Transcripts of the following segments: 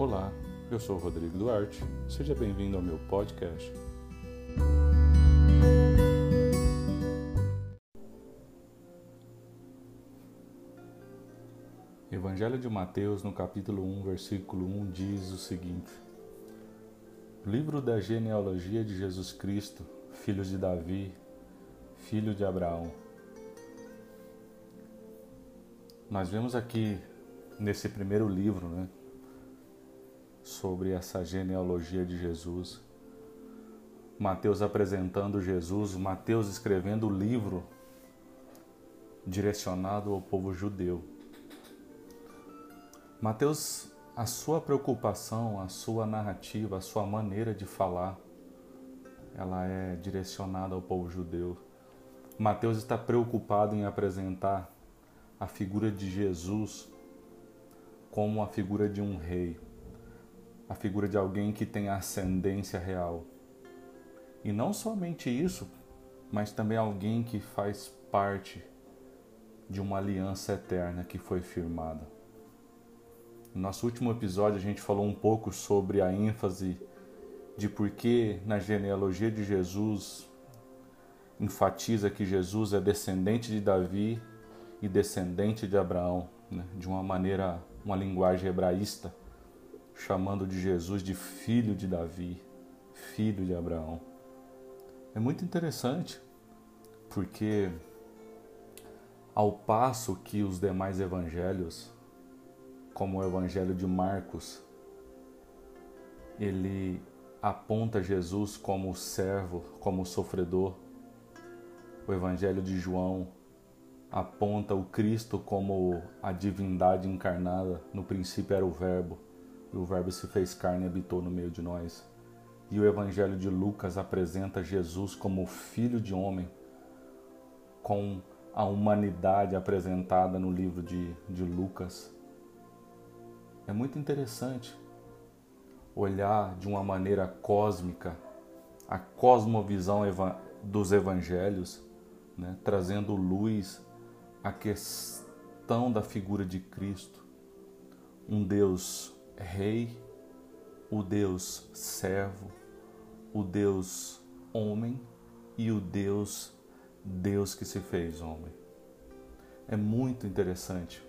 Olá, eu sou Rodrigo Duarte. Seja bem-vindo ao meu podcast. Evangelho de Mateus, no capítulo 1, versículo 1, diz o seguinte: Livro da genealogia de Jesus Cristo, filho de Davi, filho de Abraão. Nós vemos aqui nesse primeiro livro, né, sobre essa genealogia de Jesus. Mateus apresentando Jesus, Mateus escrevendo o livro direcionado ao povo judeu. Mateus, a sua preocupação, a sua narrativa, a sua maneira de falar, ela é direcionada ao povo judeu. Mateus está preocupado em apresentar a figura de Jesus como a figura de um rei, a figura de alguém que tem ascendência real. E não somente isso, mas também alguém que faz parte de uma aliança eterna que foi firmada. No nosso último episódio a gente falou um pouco sobre a ênfase de por que na genealogia de Jesus enfatiza que Jesus é descendente de Davi e descendente de Abraão, né? de uma maneira, uma linguagem hebraísta, chamando de Jesus de filho de Davi, filho de Abraão. É muito interessante, porque ao passo que os demais evangelhos, como o evangelho de Marcos, ele aponta Jesus como servo, como sofredor. O evangelho de João aponta o Cristo como a divindade encarnada. No princípio era o Verbo, e o Verbo se fez carne e habitou no meio de nós. E o Evangelho de Lucas apresenta Jesus como filho de homem, com a humanidade apresentada no livro de, de Lucas. É muito interessante olhar de uma maneira cósmica a cosmovisão dos evangelhos, né, trazendo luz a questão da figura de Cristo, um Deus rei, o Deus servo, o Deus homem e o Deus Deus que se fez homem. É muito interessante.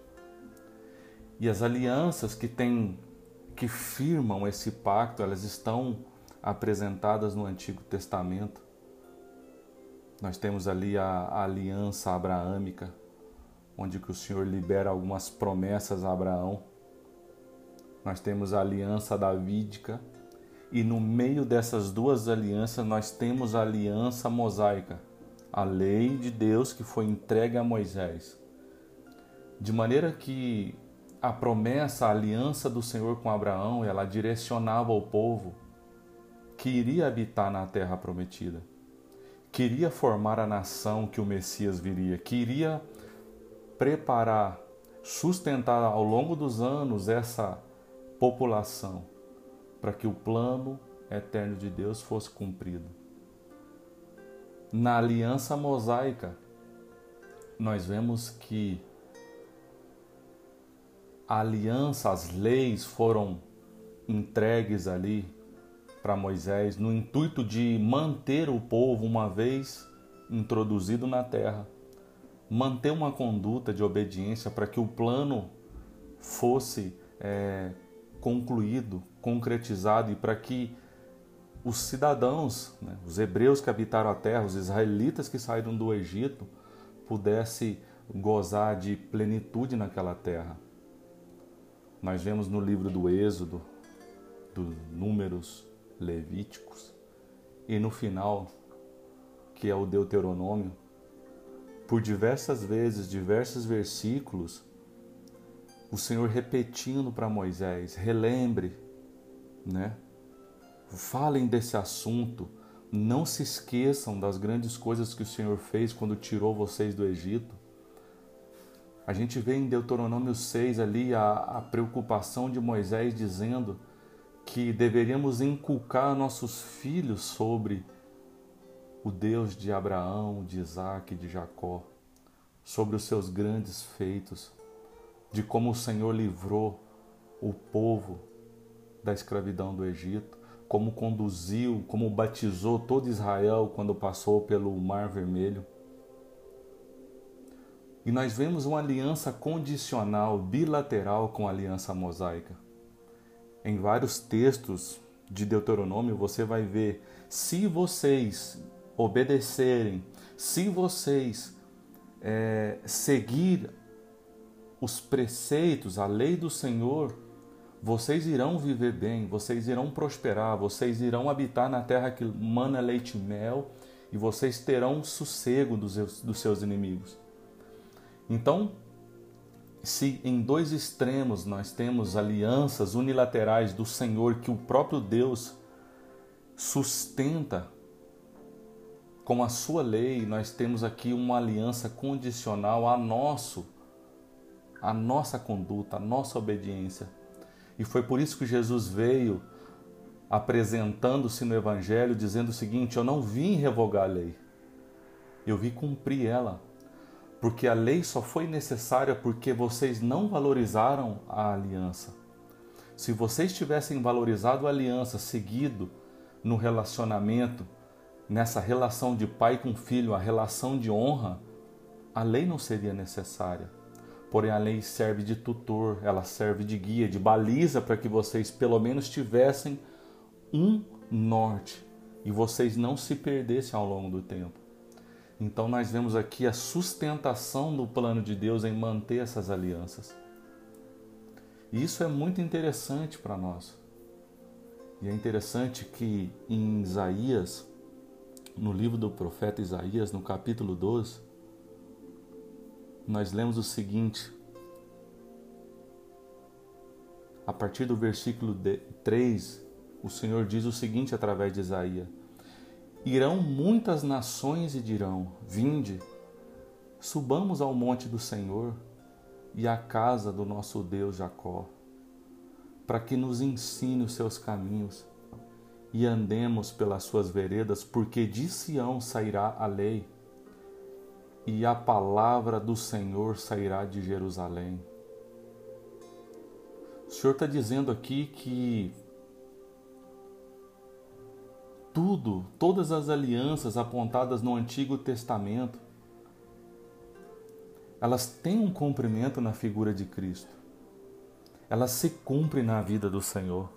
E as alianças que têm que firmam esse pacto, elas estão apresentadas no Antigo Testamento. Nós temos ali a, a aliança abraâmica, onde que o Senhor libera algumas promessas a Abraão. Nós temos a aliança davídica e no meio dessas duas alianças nós temos a aliança mosaica, a lei de Deus que foi entregue a Moisés. De maneira que a promessa, a aliança do Senhor com Abraão, ela direcionava o povo que iria habitar na terra prometida, queria formar a nação que o Messias viria, queria preparar, sustentar ao longo dos anos essa população para que o plano eterno de Deus fosse cumprido. Na aliança mosaica, nós vemos que a aliança, as leis foram entregues ali para Moisés no intuito de manter o povo uma vez introduzido na terra manter uma conduta de obediência para que o plano fosse é, concluído, concretizado e para que os cidadãos, né, os hebreus que habitaram a terra, os israelitas que saíram do Egito, pudessem gozar de plenitude naquela terra. Nós vemos no livro do Êxodo, dos Números Levíticos, e no final, que é o Deuteronômio, por diversas vezes, diversos versículos, o Senhor repetindo para Moisés: relembre, né? Falem desse assunto, não se esqueçam das grandes coisas que o Senhor fez quando tirou vocês do Egito. A gente vê em Deuteronômio 6 ali a, a preocupação de Moisés dizendo que deveríamos inculcar nossos filhos sobre o Deus de Abraão, de Isaac de Jacó, sobre os seus grandes feitos, de como o Senhor livrou o povo da escravidão do Egito, como conduziu, como batizou todo Israel quando passou pelo Mar Vermelho. E nós vemos uma aliança condicional, bilateral com a aliança mosaica. Em vários textos de Deuteronômio você vai ver: se vocês obedecerem, se vocês é, seguir os preceitos, a lei do Senhor, vocês irão viver bem, vocês irão prosperar, vocês irão habitar na terra que mana leite e mel e vocês terão sossego dos, dos seus inimigos. Então, se em dois extremos nós temos alianças unilaterais do Senhor que o próprio Deus sustenta com a sua lei, nós temos aqui uma aliança condicional a nosso a nossa conduta, a nossa obediência. E foi por isso que Jesus veio apresentando-se no evangelho dizendo o seguinte: eu não vim revogar a lei. Eu vim cumprir ela porque a lei só foi necessária porque vocês não valorizaram a aliança. Se vocês tivessem valorizado a aliança, seguido no relacionamento, nessa relação de pai com filho, a relação de honra, a lei não seria necessária. Porém, a lei serve de tutor, ela serve de guia, de baliza para que vocês pelo menos tivessem um norte e vocês não se perdessem ao longo do tempo. Então nós vemos aqui a sustentação do plano de Deus em manter essas alianças. E isso é muito interessante para nós. E é interessante que em Isaías, no livro do profeta Isaías, no capítulo 12, nós lemos o seguinte: a partir do versículo 3, o Senhor diz o seguinte através de Isaías: Irão muitas nações e dirão: Vinde, subamos ao monte do Senhor e à casa do nosso Deus Jacó, para que nos ensine os seus caminhos e andemos pelas suas veredas, porque de Sião sairá a lei e a palavra do Senhor sairá de Jerusalém. O Senhor está dizendo aqui que tudo, todas as alianças apontadas no Antigo Testamento, elas têm um cumprimento na figura de Cristo. Elas se cumprem na vida do Senhor.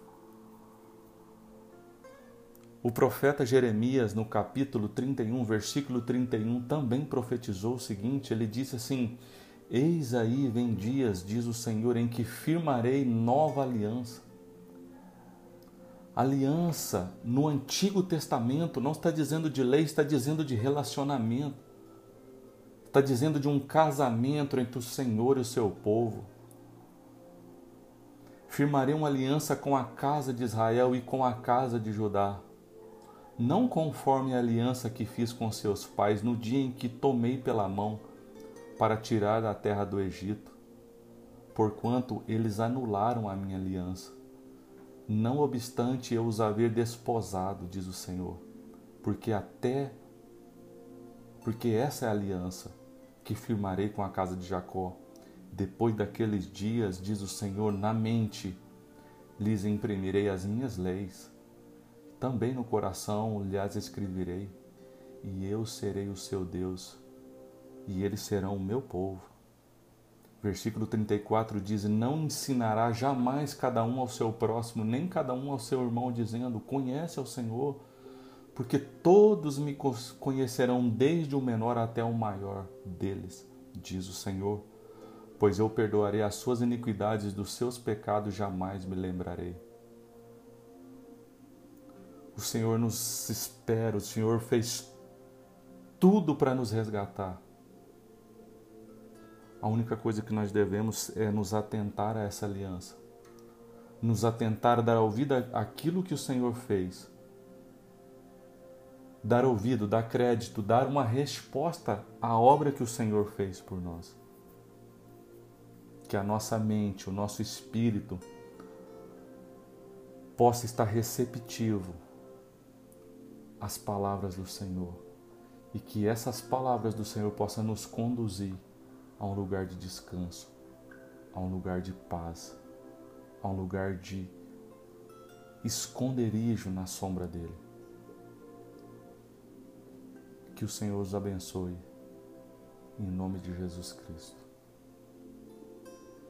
O profeta Jeremias, no capítulo 31, versículo 31, também profetizou o seguinte: ele disse assim: Eis aí vem dias, diz o Senhor, em que firmarei nova aliança Aliança no Antigo Testamento não está dizendo de lei, está dizendo de relacionamento. Está dizendo de um casamento entre o Senhor e o seu povo. Firmarei uma aliança com a casa de Israel e com a casa de Judá, não conforme a aliança que fiz com seus pais no dia em que tomei pela mão para tirar da terra do Egito, porquanto eles anularam a minha aliança não obstante eu os haver desposado, diz o Senhor, porque até porque essa é a aliança que firmarei com a casa de Jacó. Depois daqueles dias, diz o Senhor, na mente lhes imprimirei as minhas leis, também no coração lhes escreverei, e eu serei o seu Deus, e eles serão o meu povo. Versículo 34 diz: Não ensinará jamais cada um ao seu próximo, nem cada um ao seu irmão, dizendo: Conhece ao Senhor, porque todos me conhecerão, desde o menor até o maior deles, diz o Senhor. Pois eu perdoarei as suas iniquidades, dos seus pecados jamais me lembrarei. O Senhor nos espera, o Senhor fez tudo para nos resgatar. A única coisa que nós devemos é nos atentar a essa aliança, nos atentar a dar ouvido àquilo que o Senhor fez, dar ouvido, dar crédito, dar uma resposta à obra que o Senhor fez por nós. Que a nossa mente, o nosso espírito possa estar receptivo às palavras do Senhor e que essas palavras do Senhor possam nos conduzir a um lugar de descanso, a um lugar de paz, a um lugar de esconderijo na sombra dele. Que o Senhor os abençoe, em nome de Jesus Cristo.